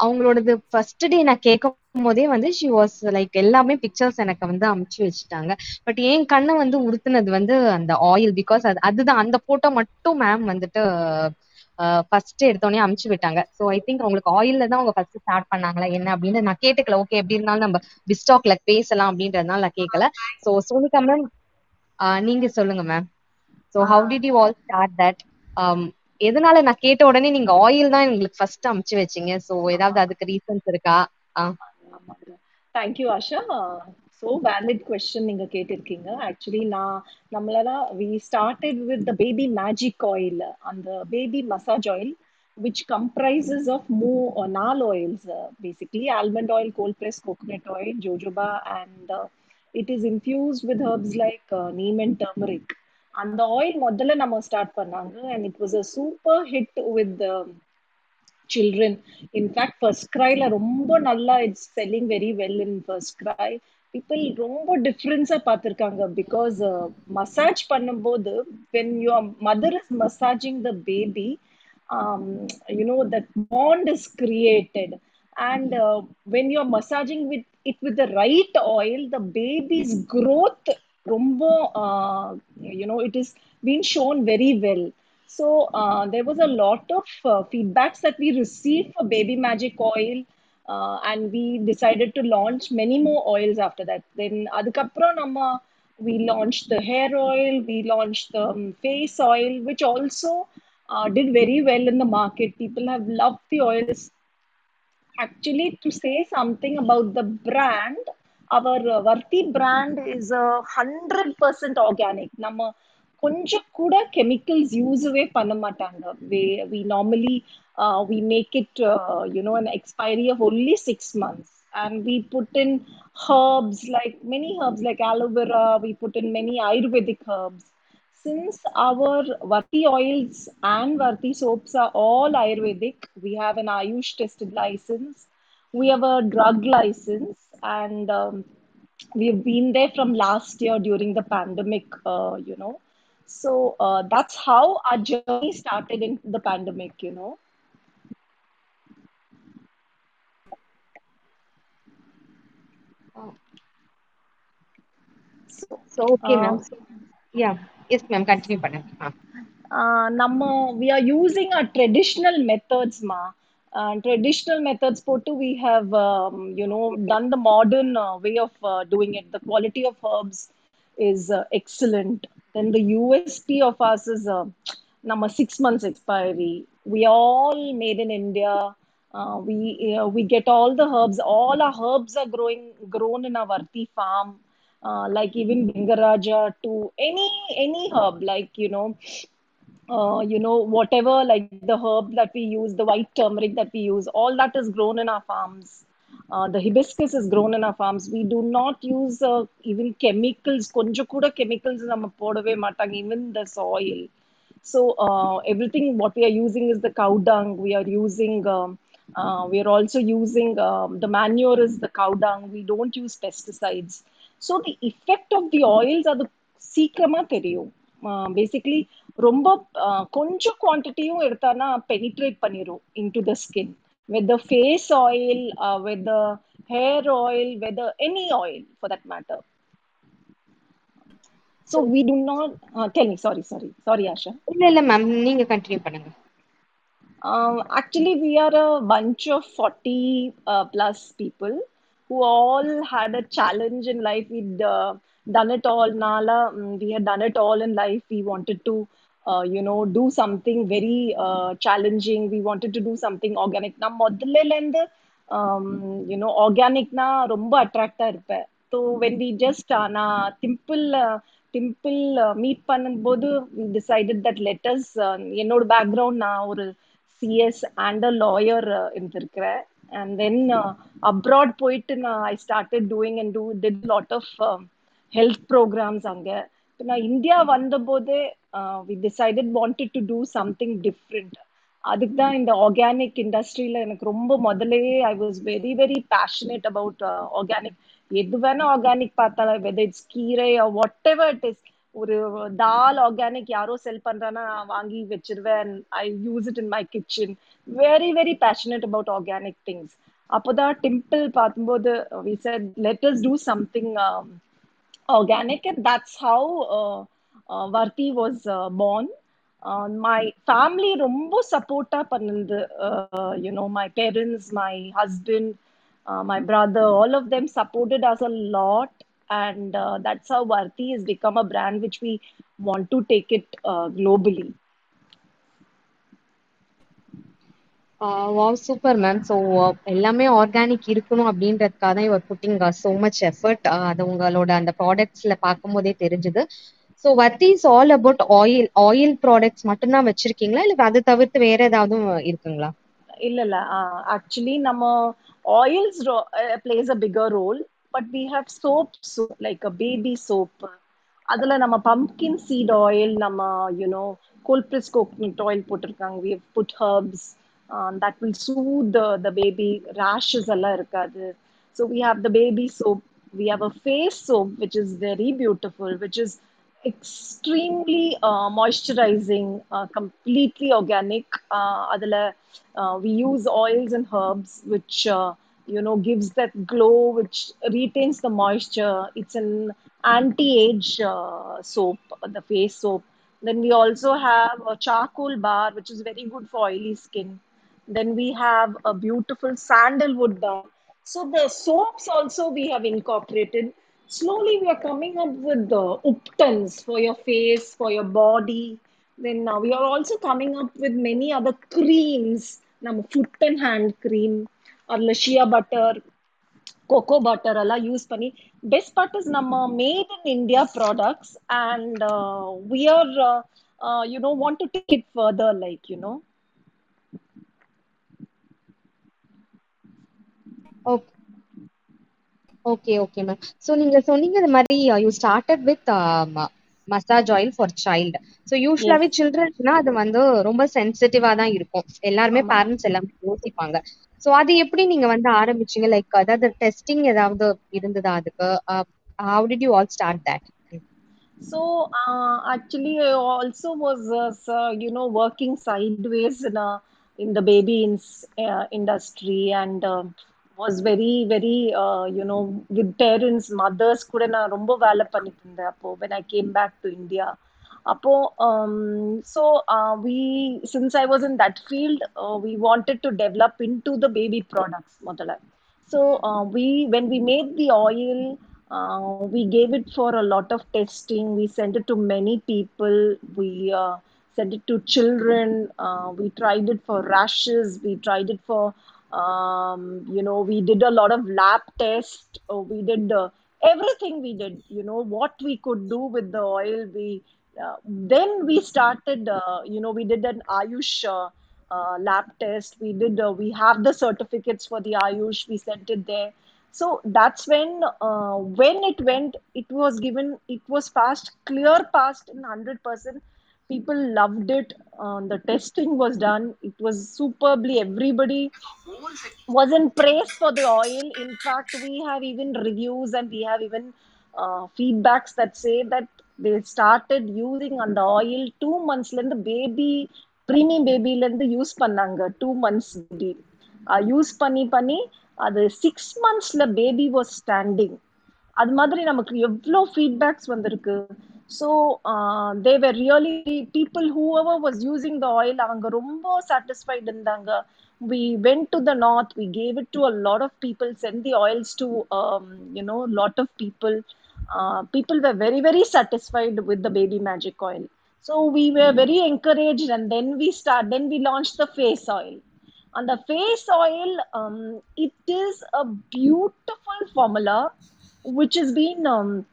அவங்களோடது first day நான் கேட்கும் போதே வந்து ஷி வாஸ் லைக் எல்லாமே பிக்சர்ஸ் எனக்கு வந்து அமுச்சு வச்சுட்டாங்க. பட் என் கண்ணை வந்து உறுத்துனது வந்து அந்த ஆயில் பிகாஸ் அது அதுதான். அந்த போட்டோ மட்டும் மேம் வந்துட்டு ஃபர்ஸ்ட் எடுத்தோடனே அமுச்சு விட்டாங்க. ஸோ ஐ திங்க் அவங்களுக்கு ஆயில்ல தான் அவங்க ஃபர்ஸ்ட் ஸ்டார்ட் பண்ணாங்களா என்ன அப்படின்னு நான் கேட்டுக்கல. ஓகே எப்படி இருந்தாலும் நம்ம பிஸ்டாக்ல பேசலாம் அப்படின்றதுனால நான் கேட்கல. ஸோ சோனிகா மேம் நீங்க சொல்லுங்க ma'am so how did you all start that எதனால நான் கேட்ட உடனே நீங்க ஆயில் தான் எங்களுக்கு ஃபர்ஸ்ட் அமுச்சு வச்சீங்க. ஸோ ஏதாவது அதுக்கு ரீசன்ஸ் இருக்கா? Thank you Asha so valid question நீங்க கேட்டிருக்கீங்க. ஆக்சுவலி நான் நம்மளெல்லாம் we started with the baby magic oil அந்த baby massage oil which comprises of more uh, nal oils. Uh, basically almond oil cold pressed coconut oil jojoba and uh, it is infused with herbs like uh, neem and turmeric. அந்த oil முதல்ல நம்ம start பண்ணாங்க. And it was a super hit with children in fact first கிரைல ரொம்ப நல்லா it's selling very well in FirstCry people ரொம்ப டிஃப்ரென்ஸாக பார்த்துருக்காங்க. Because massage பண்ணும்போது when you mother is massaging the baby you know that bond is created and when and uh, when you're massaging with it with the right oil the baby's growth ரொம்ப you know it is been shown very well so there was a lot of feedbacks that we receive for baby magic oil and we decided to launch many more oils after that then அதுக்கப்புறம் நம்ம we launched the hair oil, we launched the um, face oil, which also uh, did very well in the market. People have loved the oils. Actually, to say something about the brand, our uh, Varti brand is a hundred percent organic. நம்ம கொஞ்சம் கூட chemicals யூஸவே பண்ண மாட்டாங்க we we normally uh, we make it uh, you know an expiry of only six months and we put in herbs like many herbs like aloe vera we put in many ayurvedic herbs since our Vati oils and Vati soaps are all Ayurvedic, we have an Ayush tested license, we have a drug license, and um, we've been there from last year during the pandemic, uh, you know. So uh, that's how our journey started in the pandemic, you know. So okay ma'am yeah yes ma'am continue பண்ணுங்க நம்ம we are using a traditional மெத்தட்ஸ்மா and traditional methods put we have um, you know done the modern uh, way of uh, doing it. The quality of herbs is uh, excellent. Then the usp of us is uh, number six months expiry. We are all made in india. Uh, we uh, we get all the herbs. All our herbs are growing grown in our arti farm. Like even bingaraja to any any herb like you know uh, you know whatever like the herb that we use the white turmeric that we use all that is grown in our farms uh, the hibiscus is grown in our farms we do not use uh, even chemicals konja kuda chemicals நம்ம போடவே மாட்டாங்க even the soil so uh, everything what we are using is the cow dung we are using um, uh, we are also using um, the manure is the cow dung we don't use pesticides so the effect of the oils அது சீக்கிரமா தெரியும் basically ரொம்ப கொஞ்சம் குவான்டிட்டியும் எடுத்தானா penetrate பண்ணிரும் into the skin with the face oil uh, with the hair oil with the any oil for that matter so we do not uh, tell me sorry sorry sorry asha இல்ல இல்ல ma'am நீங்க continue பண்ணுங்க Um, actually, we are a bunch of 40 uh, plus people who all had a challenge in life. We'd uh, done it all. Nala, mm, we had done it all in life. We wanted to, uh, you know, do something very uh, challenging. We wanted to do something organic. நான் முதல்ல இருந்து um, you know, organic ரொம்ப attract இருப்பேன் so when we just நான் Dimple Dimple meet பண்ணும்போது we decided that letters என்னோட background நான் ஒரு சிஎஸ் அண்ட் அ லாயர் இருந்திருக்கிறேன் அண்ட் தென் அப்ராட் போயிட்டு நான் I started doing and do did lot of health programmes அங்கே இப்போ நான் India வந்தபோதே we decided wanted to do something different அதுக்கு தான் இந்த ஆர்கானிக் இண்டஸ்ட்ரியில் எனக்கு ரொம்ப முதலே I was very very passionate about organic எது வேணா ஆர்கானிக் பார்த்தாலும் வெதர் இட்ஸ் கீரை வாட் எவர் இட் இஸ் ஒரு தால் ஆர்கானிக் யாரோ செல் பண்றானா வாங்கி வச்சிருவேன். I use it in my kitchen very very passionate about organic things அப்போதான் டிம்பிள் பார்க்கும்போது we said let us do something organic and that's how Varti was born my family ரொம்ப சப்போர்ட்டாக பண்ணுது you know my parents my husband my brother all of them supported us a lot and uh, that's how Varti has become a brand which we want to take it uh, super ma'am so எல்லாமே organic இருக்கணும் அப்படின்றதுக்காக தான் இவர் pudding so much effort அது உங்களோட அந்த ப்ராடக்ட்ஸில் பார்க்கும்போதே தெரிஞ்சுது so Varti is all about oil oil products மட்டும்தான் வச்சிருக்கீங்களா? இல்லை அதை தவிர்த்து வேற ஏதாவது இருக்குங்களா? இல்ல இல்ல ஆக்சுவலி நம்ம oils place a bigger role but we soap soap like a baby soap அதுல நம்ம பம்கின் சீட் ஆயில் நம்ம you know cold pressed coconut oil போட்டிருக்காங்க. We put herbs that will soothe the baby rashes எல்லாம் இருக்காது. So we have the baby soap we have a face soap which is very beautiful which is extremely moisturising completely organic அதில் we use oils and herbs which you know gives that glow which retains the moisture it's an anti age soap the face soap Then we also have a charcoal bar, which is very good for oily skin. Then we have a beautiful sandalwood bar. So the soaps also we have incorporated slowly we are coming up with the uptons for your face for your body then now we are also coming up with many other creams நம்ம foot and hand cream அதுல shea butter cocoa butter எல்லாம் use பண்ணி best part is நம்ம made in India products and we are you know want to take it further like you know okay Okay okay ma'am so நீங்க சொன்னீங்க இந்த மாதிரி you started with massage oil for child so யூஸ்வலாவே சில்ட்ரன்ஸ்னா அது வந்து ரொம்ப சென்சிட்டிவா தான் இருக்கும். எல்லாருமே பேரண்ட்ஸ் எல்லாமே யோசிப்பாங்க. ஸோ அது எப்படி நீங்க வந்து ஆரம்பிச்சீங்க? லைக் அதாவது டெஸ்டிங் ஏதாவது இருந்ததா அதுக்கு? How did you all start that So uh, actually, I also was, uh, you know, working sideways in, a, in the baby ins, uh, industry and uh, was very, very, uh, you know, with parents, mothers கூட நான் ரொம்ப வேலை பண்ணிட்டு இருந்தேன் அப்போ when I came back to India. அப்போ um, so uh, we since I was in that field, uh, we wanted to develop into the baby products முதல்ல. So uh, we when we made the oil, uh, we gave it for a lot of testing. We sent it to many people. We uh, sent it to children. Uh, we tried it for rashes. We tried it for, um, you know, we did a lot of lab tests. Uh, we did uh, everything we did, you know, what we could do with the oil. We uh, then we started, uh, you know, we did an Ayush. Uh, uh, lab test we did we have the certificates for the ayush we sent it there so that's when when it went it was given it was passed clear passed in 100% people loved it uh, the testing was done it was superbly everybody was in praise for the oil in fact we have even reviews and we have even uh, feedbacks that say that they started using on the oil two months the baby premium பேபிலேருந்து use பண்ணாங்க two months baby use பண்ணி பண்ணி அது six மந்த்ஸ்ல baby was standing அது மாதிரி நமக்கு எவ்வளோ feedbacks வந்திருக்கு so they were really people who were was using the oil அவங்க ரொம்ப சாட்டிஸ்ஃபைட் இருந்தாங்க we went to the north we gave it to a lot of people sent the oils to um, you know lot of people uh, people were very very satisfied with the baby magic oil so we were very encouraged and then we start then we launched the face oil and the face oil um, it is a beautiful formula which has been um,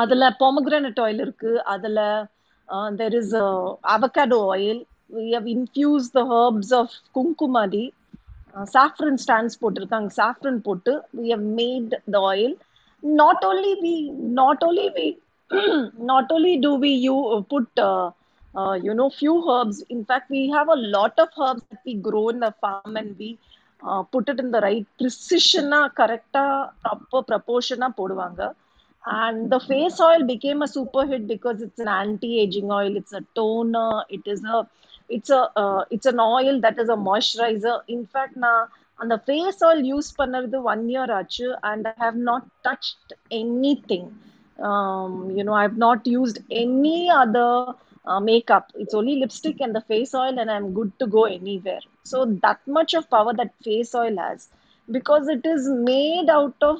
அதுல pomegranate oil இருக்கு அதுல uh, there is a avocado oil we have infused the herbs of kumkumadi uh, saffron stands போட்டிருக்காங்க saffron போட்டு we have made the oil not only we not only we not only do we you put uh, uh, you know few herbs in fact we have a lot of herbs that we grow in the farm and we uh, put it in the right precision correct proper proportion போடுவாங்க and the face oil became a super hit because it's an anti-aging oil it's a toner it is a it's a uh, it's an oil that is a moisturizer in fact நான் அந்த face oil use பண்ணது one year ஆச்சு and I have not touched anything you know i've not used any other uh, makeup it's only lipstick and the face oil and i'm good to go anywhere so that much of power that face oil has because it is made out of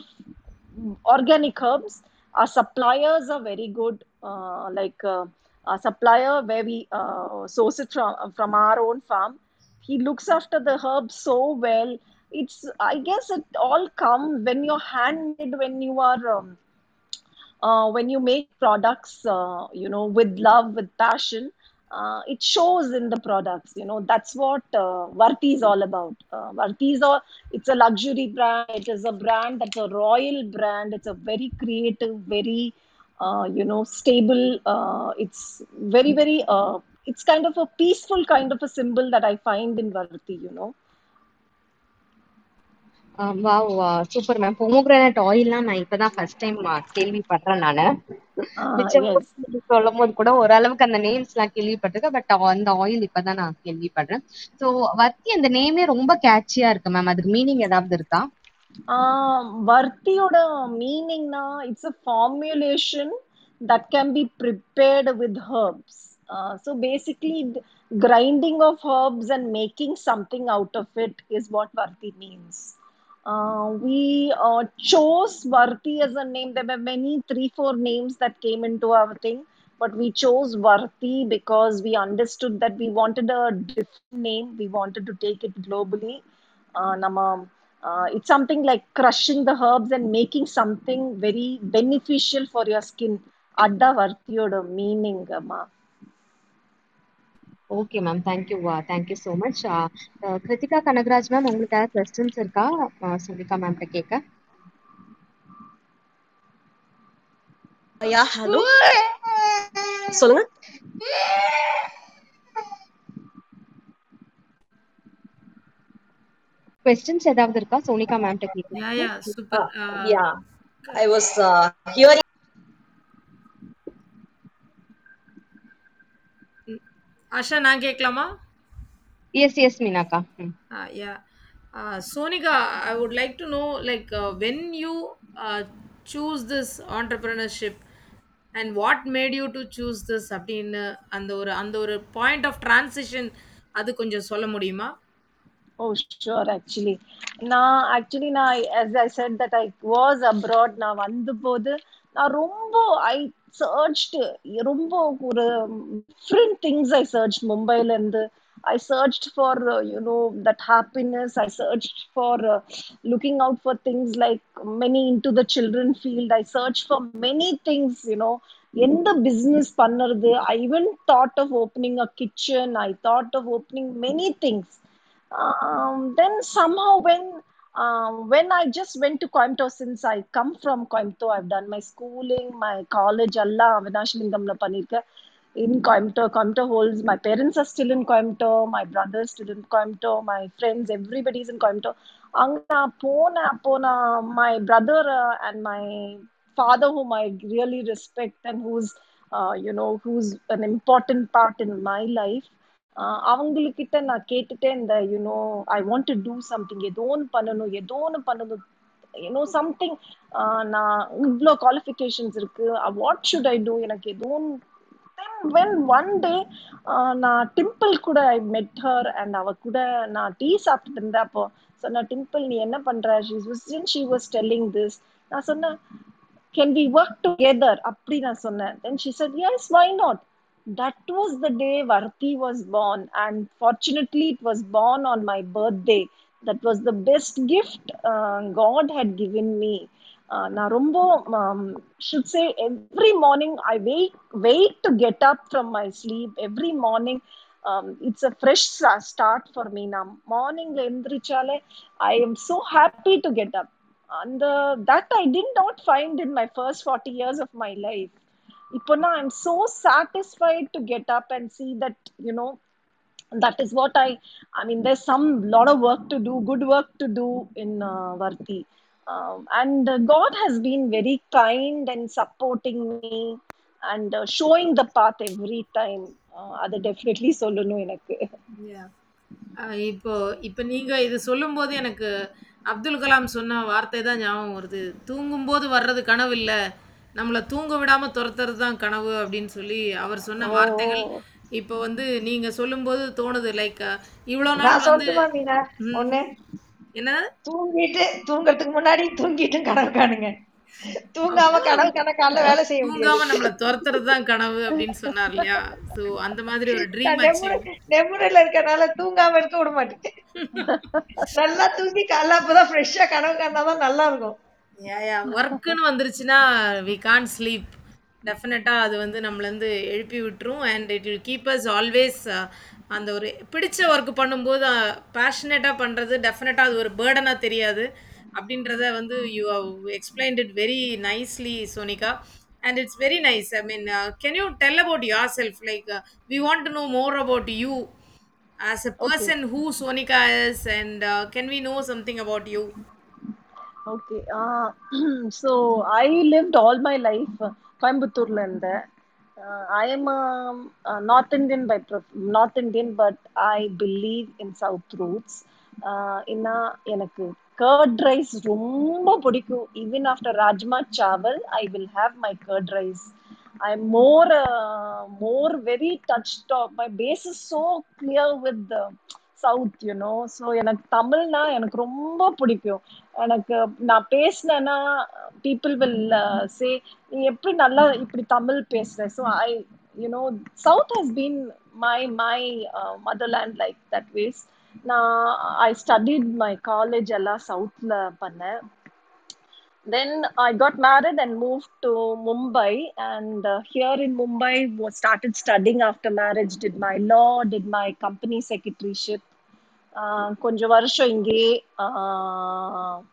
organic herbs our suppliers are very good uh, like uh, a supplier where we uh, source it from from our own farm he looks after the herbs so well. It's i guess it all comes when you're handmade when you are um, uh, when you make products uh, you know with love with passion uh, it shows in the products you know that's what uh, Varti is all about. Uh, Varti is all it's a luxury brand it is a brand that's a royal brand it's a very creative very uh, you know stable uh, it's very very uh, it's kind of a peaceful kind of a symbol that I find in Varti you know wow super ma'am pomegranate ஆயில்லாம் நான் இப்பதான் first time கேள்விப்படுறேன் நானு. சொல்லும் போது கூட ஓரளவுக்கு அந்த names எல்லாம் கேள்விப்பட்டிருக்கேன் பட் அந்த ஆயில் இப்பதான் நான் கேள்விப்படுறேன். சோ வத்தி அந்த நேமே ரொம்ப கேட்சியா இருக்கு மேம் அதுக்கு மீனிங் ஏதாவது இருக்கா? வர்த்தியோட மீனிங்னா it's a formulation can be prepared with herbs. Uh, so basically, grinding of herbs and making something out of it is what Varti means. Uh, we uh, chose Varti as a name. There were many three, four names that came into our thing, but we chose Varti because we understood that we wanted a different name. We wanted to take it globally. Uh, nama, uh, it's something like crushing the herbs and making something very beneficial for your skin. Adda Vartiyoda meaning, ma. Okay ma'am thank you thank you so much Kiruthika Kanagaraj ma'am உங்களுக்கு ஏதாவது questions இருக்கா? சுமிகா மேம்கிட்ட கேட்க யா hello சொல்லுங்க. Questions ஏதாவது இருக்கா? சோனிகா கேட்க Yeah, yeah, super. Uh, yeah I was hearing Asha நான் கேட்கலாமா எஸ் எஸ் மீனாக்கா ம் Uh, yeah. Uh, Sonika, I would like to know, like, uh, when you uh, choose this entrepreneurship and what made you to choose this அப்படின்னு அந்த ஒரு அந்த ஒரு point of transition அது கொஞ்சம் சொல்ல முடியுமா Oh, sure, actually. நான் actually நான் as I said that I was abroad நான் வந்தபோது நான் ரொம்ப I searched ரொம்ப ஒரு different things I searched மும்பைல இருந்து I searched for uh, you know that happiness I searched for uh, looking out for things like many into the children field I searched for many things you know எந்த business பண்ணுறது I even thought of opening a kitchen I thought of opening many things um, then somehow when Um, when I just went to Coimbatore, since I come from Coimbatore, I've done my schooling, my college, Allah, Avinash Lingamla Panirka in Coimbatore. Coimbatore holds, my parents are still in Coimbatore, my brother's still in Coimbatore, my friends, everybody's in Coimbatore. Angna, Pona, Pona, my brother uh, and my father, whom I really respect and who's, uh, you know, who's an important part in my life. அவங்களுக்கிட்ட நான் கேட்டுட்டேன் இந்த you know I want to do something ஏதோ ஒன்று பண்ணணும் ஏதோ ஒன்று பண்ணணும். யூனோ சம்திங் நான் இவ்வளோ குவாலிஃபிகேஷன்ஸ் இருக்கு. வாட் ஷுட் ஐ டூ எனக்கு ஏதோ தென் வென் ஒன் டே நான் டிம்பிள் கூட ஐ மெட் ஹர் அண்ட் அவ கூட நான் டீ சாப்பிட்டுட்டு இருந்தேன் அப்போ. சொன்ன டிம்பிள் நீ என்ன பண்ற? ஷீ வாஸ் டெல்லிங் திஸ் நான் சொன்னேன் கேன் வி ஒர்க் டுகெதர் அப்படி நான் சொன்னேன். Then she said yes why not that was the day Varti was born, and fortunately, it was born on my birthday. That was the best gift uh, God had given me. Uh, நான் ரொம்ப um, should say every morning I wait wait to get up from my sleep every morning um, it's a fresh sa- start for me now morning எந்திரிச்சாலே I am so happy to get up and uh, that I did not find in my first 40 years of my life இப்போ நான் I'm so satisfied to get up and see that you know that is what I I mean there some lot of work to do good work to do in Varthi and God has been very kind and supporting me and showing the path every time அதை definitely சொல்லணும் எனக்கு இப்போ இப்போ நீங்கள் இது சொல்லும்போது எனக்கு அப்துல் கலாம் சொன்ன வார்த்தை தான் ஞாபகம் வருது தூங்கும்போது வர்றது கனவு இல்லை நம்மளை தூங்க விடாம துரத்துறது தான் கனவு அப்படின்னு சொல்லி அவர் சொன்ன வார்த்தைகள் இப்போ வந்து நீங்க சொல்லும்போது தோணுது. லைக் இவ்வளோ நாள் நான் வந்து சொல்லட்டுமா மீனா? ம். ஒண்ணு. என்ன தூங்கிட்டு தூங்கறதுக்கு முன்னாடி தூங்கிட்டு கனவு காணுங்க. தூங்காம கனவு கணக்கால வேலை செய்ய முடியாது. தூங்காம நம்மளை துரத்துறது தான் கனவு அப்படின்னு சொன்னார் இல்லையா? ஸோ அந்த மாதிரி ஒரு ட்ரீம் நான் அச்சீவ் நெமுருல இருக்கறனால தூங்காம இருக்க விட மாட்டேன். நல்லா தூங்கி காலைல அப்பதான் ஃப்ரெஷ்ஷா கனவு காணாதான் நல்லா இருக்கும். ஒர்க்குன்னு வந்துருச்சுன்னா வி கான் ஸ்லீப் டெஃபினட்டாக அது வந்து நம்மளேருந்து எழுப்பி விட்டுரும். And it will keep us always அந்த ஒரு பிடிச்ச ஒர்க் பண்ணும்போது பேஷனேட்டாக பண்ணுறது டெஃபினட்டாக அது ஒரு பேர்டனாக தெரியாது. அப்படின்றத வந்து you have explained it very nicely Sonika and it's very nice I mean can you tell about yourself like we want to know more about you as a person who Sonika is and can we know something about you Okay. Uh, so I lived all my life uh, Coimbatore இருந்தேன் uh, I am a, a North Indian by prof- North Indian, but I believe in South roots. Uh, ஏன்னா எனக்கு curd rice ரொம்ப பிடிக்கும் even after rajma chawal I will have my curd rice I am more more very touch top my base is so clear with south you know so எனக்கு தமிழ்னா எனக்கு ரொம்ப பிடிக்கும் எனக்கு நான் பேசினேன்னா பீப்புள் வில் சே நீ எப்படி நல்லா இப்படி தமிழ் பேசுற so I you know south has been my my motherland like that was நான் ஐ ஸ்டடிட் மை காலேஜ் எல்லாம் சவுத்தில் பண்ணேன் then I got married and moved to Mumbai. And uh, here in Mumbai, was started studying after marriage. Did my law, did my company secretaryship. கொஞ்சம் வருஷம் இங்கேயே கொஞ்சம்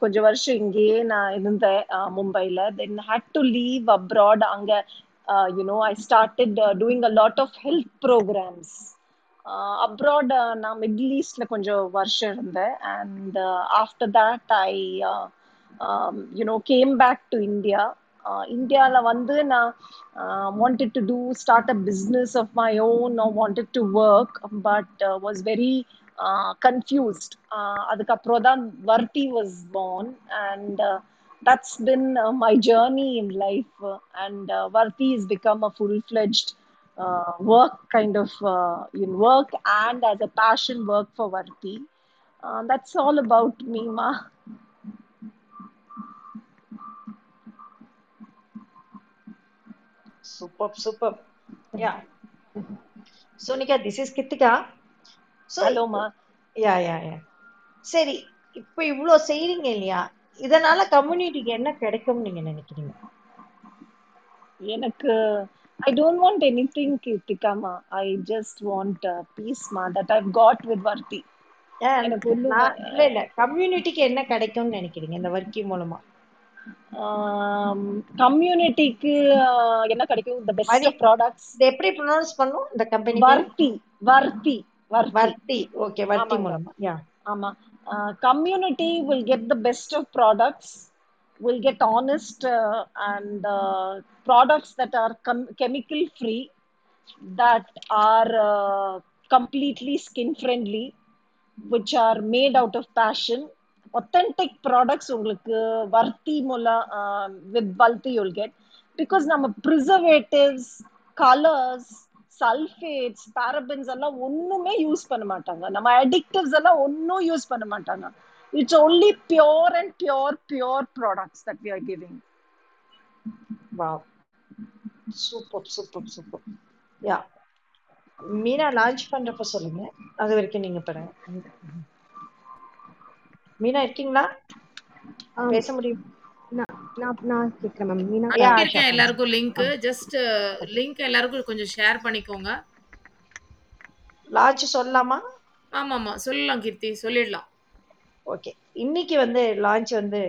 கொஞ்ச வருஷம் இங்கேயே நான் இருந்தேன் மும்பையில் then had to leave abroad அங்க you know I started doing a lot of health programs abroad நான் மிடில் ஈஸ்ட்ல கொஞ்சம் வருஷம் இருந்தேன் and after that I you know came back to India இந்தியாவில் வந்து நான் wanted to do start a business of my own or wanted to work but uh, was very confused uh, அதுக்கப்புறம் தான் Varthi was born and that's been uh, my journey in life uh, and uh, Varti has become a full-fledged uh, work kind of in work and as a passion work for Varti. That's all about me, Ma. Super super yeah Sonika this is Krithika so Hello, Ma. Yeah yeah yeah சரி இப்போ இவ்வளோ செய்றீங்க இல்லையா? இதனால கம்யூனிட்டிக்கு என்ன கிடைக்கும்னு நீங்க நினைக்கிறீங்க? எனக்கு I don't want anything, Kirtika, Ma. I just want uh, peace, Ma, that I've got with Varti. ஏன் எனக்கு இல்ல இல்ல. கம்யூனிட்டிக்கு என்ன கிடைக்கும்னு நினைக்கிறீங்க இந்த வர்க்கி மூலமா? கம்யூனிட்டிக்கு என்ன கிடைக்கும்? The best money of products இது எப்படி ப்ரொனவுன்ஸ் பண்ணும் இந்த கம்பெனி வர்த்தி வர்த்தி வர்த்தி. வர்த்தி. ஓகே வர்த்தி ஆமாங்க. மூலமா. யா ஆமா. Community will get the best of products will get honest and products that are chemical free that are uh, completely skin friendly which are made out of passion authentic products உங்களுக்கு வர்த்தி மூலம் with பல்தி you'll get because நம்ம preservatives colours sulphates parabens எல்லாம் ஒன்றுமே use பண்ண மாட்டாங்க நம்ம additives எல்லாம் ஒன்றும் யூஸ் பண்ண மாட்டாங்க it's only pure and pure pure products that we are giving wow super super super yeah Meena launch பண்றப்ப சொல்லுங்க அது வரைக்கும் நீங்க பாருங்க மீனா இருக்கீங்களா. பேச முடியும். நான் மீனா அனுப்பியிருக்கேன் எல்லாருக்கும் லிங்க் ஜஸ்ட் லிங்க் எல்லாருக்கும் கொஞ்சம் ஷேர் பண்ணிக்கோங்க. லான்ச் சொல்லலாமா? ஆமா ஆமா சொல்லலாம் கீர்த்தி சொல்லிடலாம். ஓகே இன்னைக்கு வந்து லான்ச் வந்து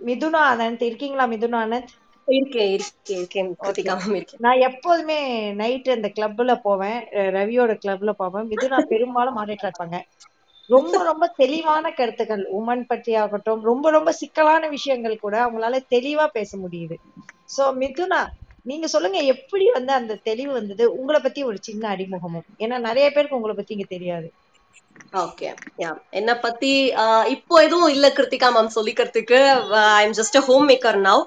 மிதுனா ஆனந்த் இருக்கீங்களா மிதுனா ஆனந்த் இருக்கேன் இருக்கேன் இருக்கேன். நான் எப்போதுமே நைட் அந்த கிளப்ல போவேன் ரவியோட கிளப்ல போவேன். மிதுனா பெரும்பாலும் மாடரேட்டர் இருப்பாங்க. ரொம்ப ரொம்ப தெளிவான கருத்துக்கள். உமன் பற்றி ஆகட்டும் ரொம்ப ரொம்ப சிக்கலான விஷயங்கள் கூட அவங்களால தெளிவா பேச முடியுது. சோ மிதுனா நீங்க சொல்லுங்க எப்படி வந்து அந்த தெளிவு வந்தது? உங்களை பத்தி ஒரு சின்ன அறிமுகமும் ஏன்னா நிறைய பேருக்கு உங்களை பத்தி இங்க தெரியாது. ஓகே யா என்ன பத்தி இப்போ எதுவும் இல்ல Krithika ma'am சொல்லிக்கிறதுக்கு. I am just homemaker now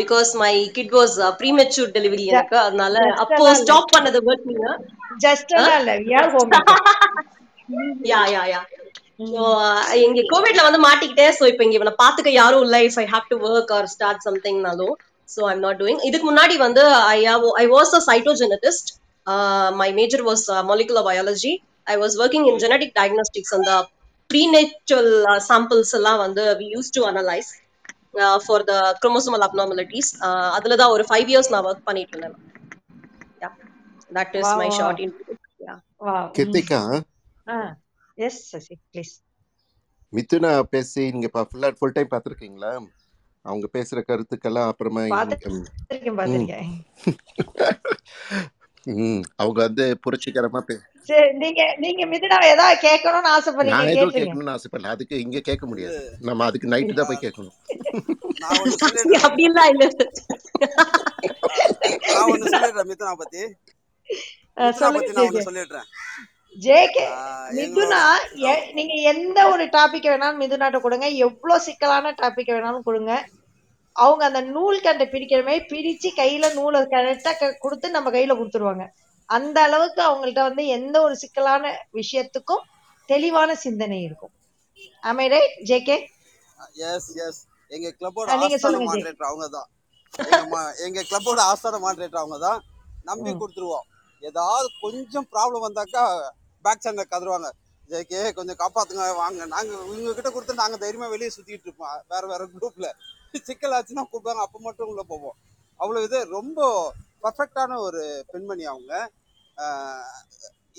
because my kid was premature delivery எனக்கு. அதனால அப்போ ஸ்டாப் பண்ணது ஜஸ்ட் எல்லாம் இல்ல we are home yeah yeah yeah இங்க கோவிட்ல வந்து மாட்டிக்கிட்டேன் ஸோ இப்போ இங்க இவனை பாத்துக்க யாரும் இல்லை. If I have to work or start சம்திங்னாலும் so I'm not doing இதுக்கு முன்னாடி வந்து I I was a cytogeneticist my major was molecular biology I was working in genetic diagnostics அந்த ப்ரீநேச்சுரல் சாம்பிள்ஸ் எல்லாம் வந்து we use to analyse for the chromosomal abnormalities அதுல தான் ஒரு five years நான் ஒர்க் பண்ணிட்டு இருந்தேன். That is my. Short in Krithika yes Sasi please Mithuna பேசி நீங்க ஃபுல்லா ஃபுல் டைம் பார்த்துருக்கீங்களா? அவங்க பேசுற கருத்துக்கெல்லாம் அப்புறமா அவங்க வந்து புரட்சிகரமா நீங்க நீங்க மிதுனாவை ஏதாவது கேட்கணும்னு ஆசைப்படுறீங்க நான் ஏதோ கேட்கணும்னு ஆசைப்படல. அதுக்கு இங்க கேட்க முடியாது. நம்ம அதுக்கு நைட்டு தான் போய் கேட்கணும். அப்படிலாம் இல்ல. நான் ஒண்ணு சொல்லிடுறேன் மிதுனா பத்தி. மிதுனா சொல்லிடுறேன். ஜேகே மிதுனா நீங்க எந்த ஒரு டாபிக் வேணாலும் மிதுனாட்ட கொடுங்க. எவ்வளவு சிக்கலான டாபிக் வேணாலும் கொடுங்க. அவங்க அந்த நூல் கண்டை பிரிக்கிற மாதிரி பிரிச்சு கையில நூலை கரெக்டா கொடுத்து நம்ம கையில கொடுத்துருவாங்க. அந்த அளவுக்கு அவங்கள்ட்ட வந்து எந்த ஒரு சிக்கலான விஷயத்துக்கும் தெளிவான சிந்தனை இருக்கும். ஆமை ரைட் ஜேகே? எஸ் எஸ் எங்க கிளப்போட நீங்க ஆஸ்தான மாடரேட்டர் அவங்க தான். எங்க கிளப்போட ஆஸ்தான மாடரேட்டர் அவங்க தான். நம்பி கொடுத்துருவோம். ஏதாவது கொஞ்சம் ப்ராப்ளம் வந்தாக்கா பேக் சேனல் கதருவாங்க ஜேகே கொஞ்சம் காப்பாத்துங்க வாங்க. நாங்கள் இவங்ககிட்ட கொடுத்து நாங்கள் தைரியமாக வெளியே சுற்றிட்டு இருப்போம். வேறு வேறு குரூப்பில் சிக்கல் ஆச்சுன்னா கூப்பிடுவாங்க. அப்போ மட்டும் உள்ளே போவோம். அவ்வளோ இது ரொம்ப பர்ஃபெக்டான ஒரு பெண்மணி அவங்க.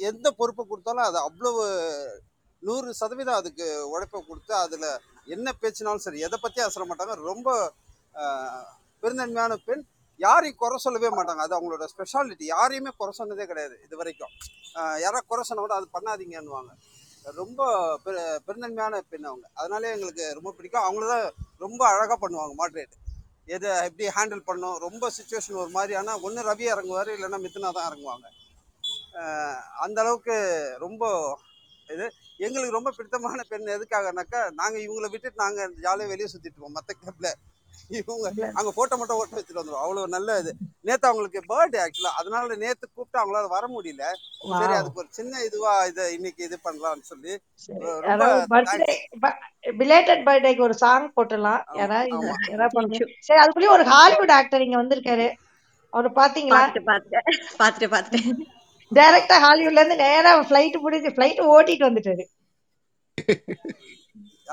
எந்த பொறுப்பை கொடுத்தாலும் அது அவ்வளவு நூறு சதவீதம் அதுக்கு உழைப்பை கொடுத்து அதில் என்ன பேச்சுனாலும் சரி எதை பற்றி அசர மாட்டாங்க. ரொம்ப பெருந்தன்மையான பெண். யாரையும் குறை சொல்லவே மாட்டாங்க. அது அவங்களோட ஸ்பெஷாலிட்டி யாரையுமே குறை சொன்னதே கிடையாது இது வரைக்கும் யாராவது குறை சொன்ன கூட அது பண்ணாதீங்கன்னுவாங்க. ரொம்ப பெரு பெருந்தன்மையான பெண் அவங்க. அதனாலே எங்களுக்கு ரொம்ப பிடிக்கும். அவங்கள தான் ரொம்ப அழகாக பண்ணுவாங்க மாட்ரேட் எதை எப்படி ஹேண்டில் பண்ணணும்? ரொம்ப சுச்சுவேஷன் ஒரு மாதிரி ஆனால் ஒன்று ரவி இறங்குவார் இல்லைன்னா மித்தனா தான் இறங்குவாங்க. அந்த அளவுக்கு ரொம்ப இது. எங்களுக்கு ரொம்ப பிடித்தமான பெண் எதுக்காகனாக்கா நாங்கள் இவங்கள விட்டுட்டு நாங்கள் ஜாலியாக வெளியே சுற்றிட்டு போவோம் மற்ற கேப்பில் இவங்க அங்கே ஃபோட்டோ மட்டும் ஓட்ட வச்சுட்டு வந்துடுவோம் அவ்வளோ நல்ல இது. நேற்று அவங்களுக்கு பர்த்டே ஆக்சுவலாக அதனால நேற்று கூப்பிட்டு அவங்களால வர முடியல. சரி அதுக்கு ஒரு சின்ன இதுவா இதை இன்னைக்கு இது பண்ணலாம்னு சொல்லி சரி. ரொ- ரொம்ப அதாவது பர்த்டே தேங்க்ஸ் பிலேட்டட் பர்த்டேக்கு ஒரு சாங் பண்ணுங்க சரி அதுக்குள்ளேயே ஒரு ஹாலிவுட் ஆக்டர் இங்க வந்திருக்காரு. அவரை பாத்தீங்களா? பாத்துட்டு பாத்துட்டு. டைரக்டா ஹாலிவுட்ல இருந்து நேரா ஃபிளைட் பிடிச்சி ஃபிளைட் ஓட்டிட்டு வந்துட்டாரு.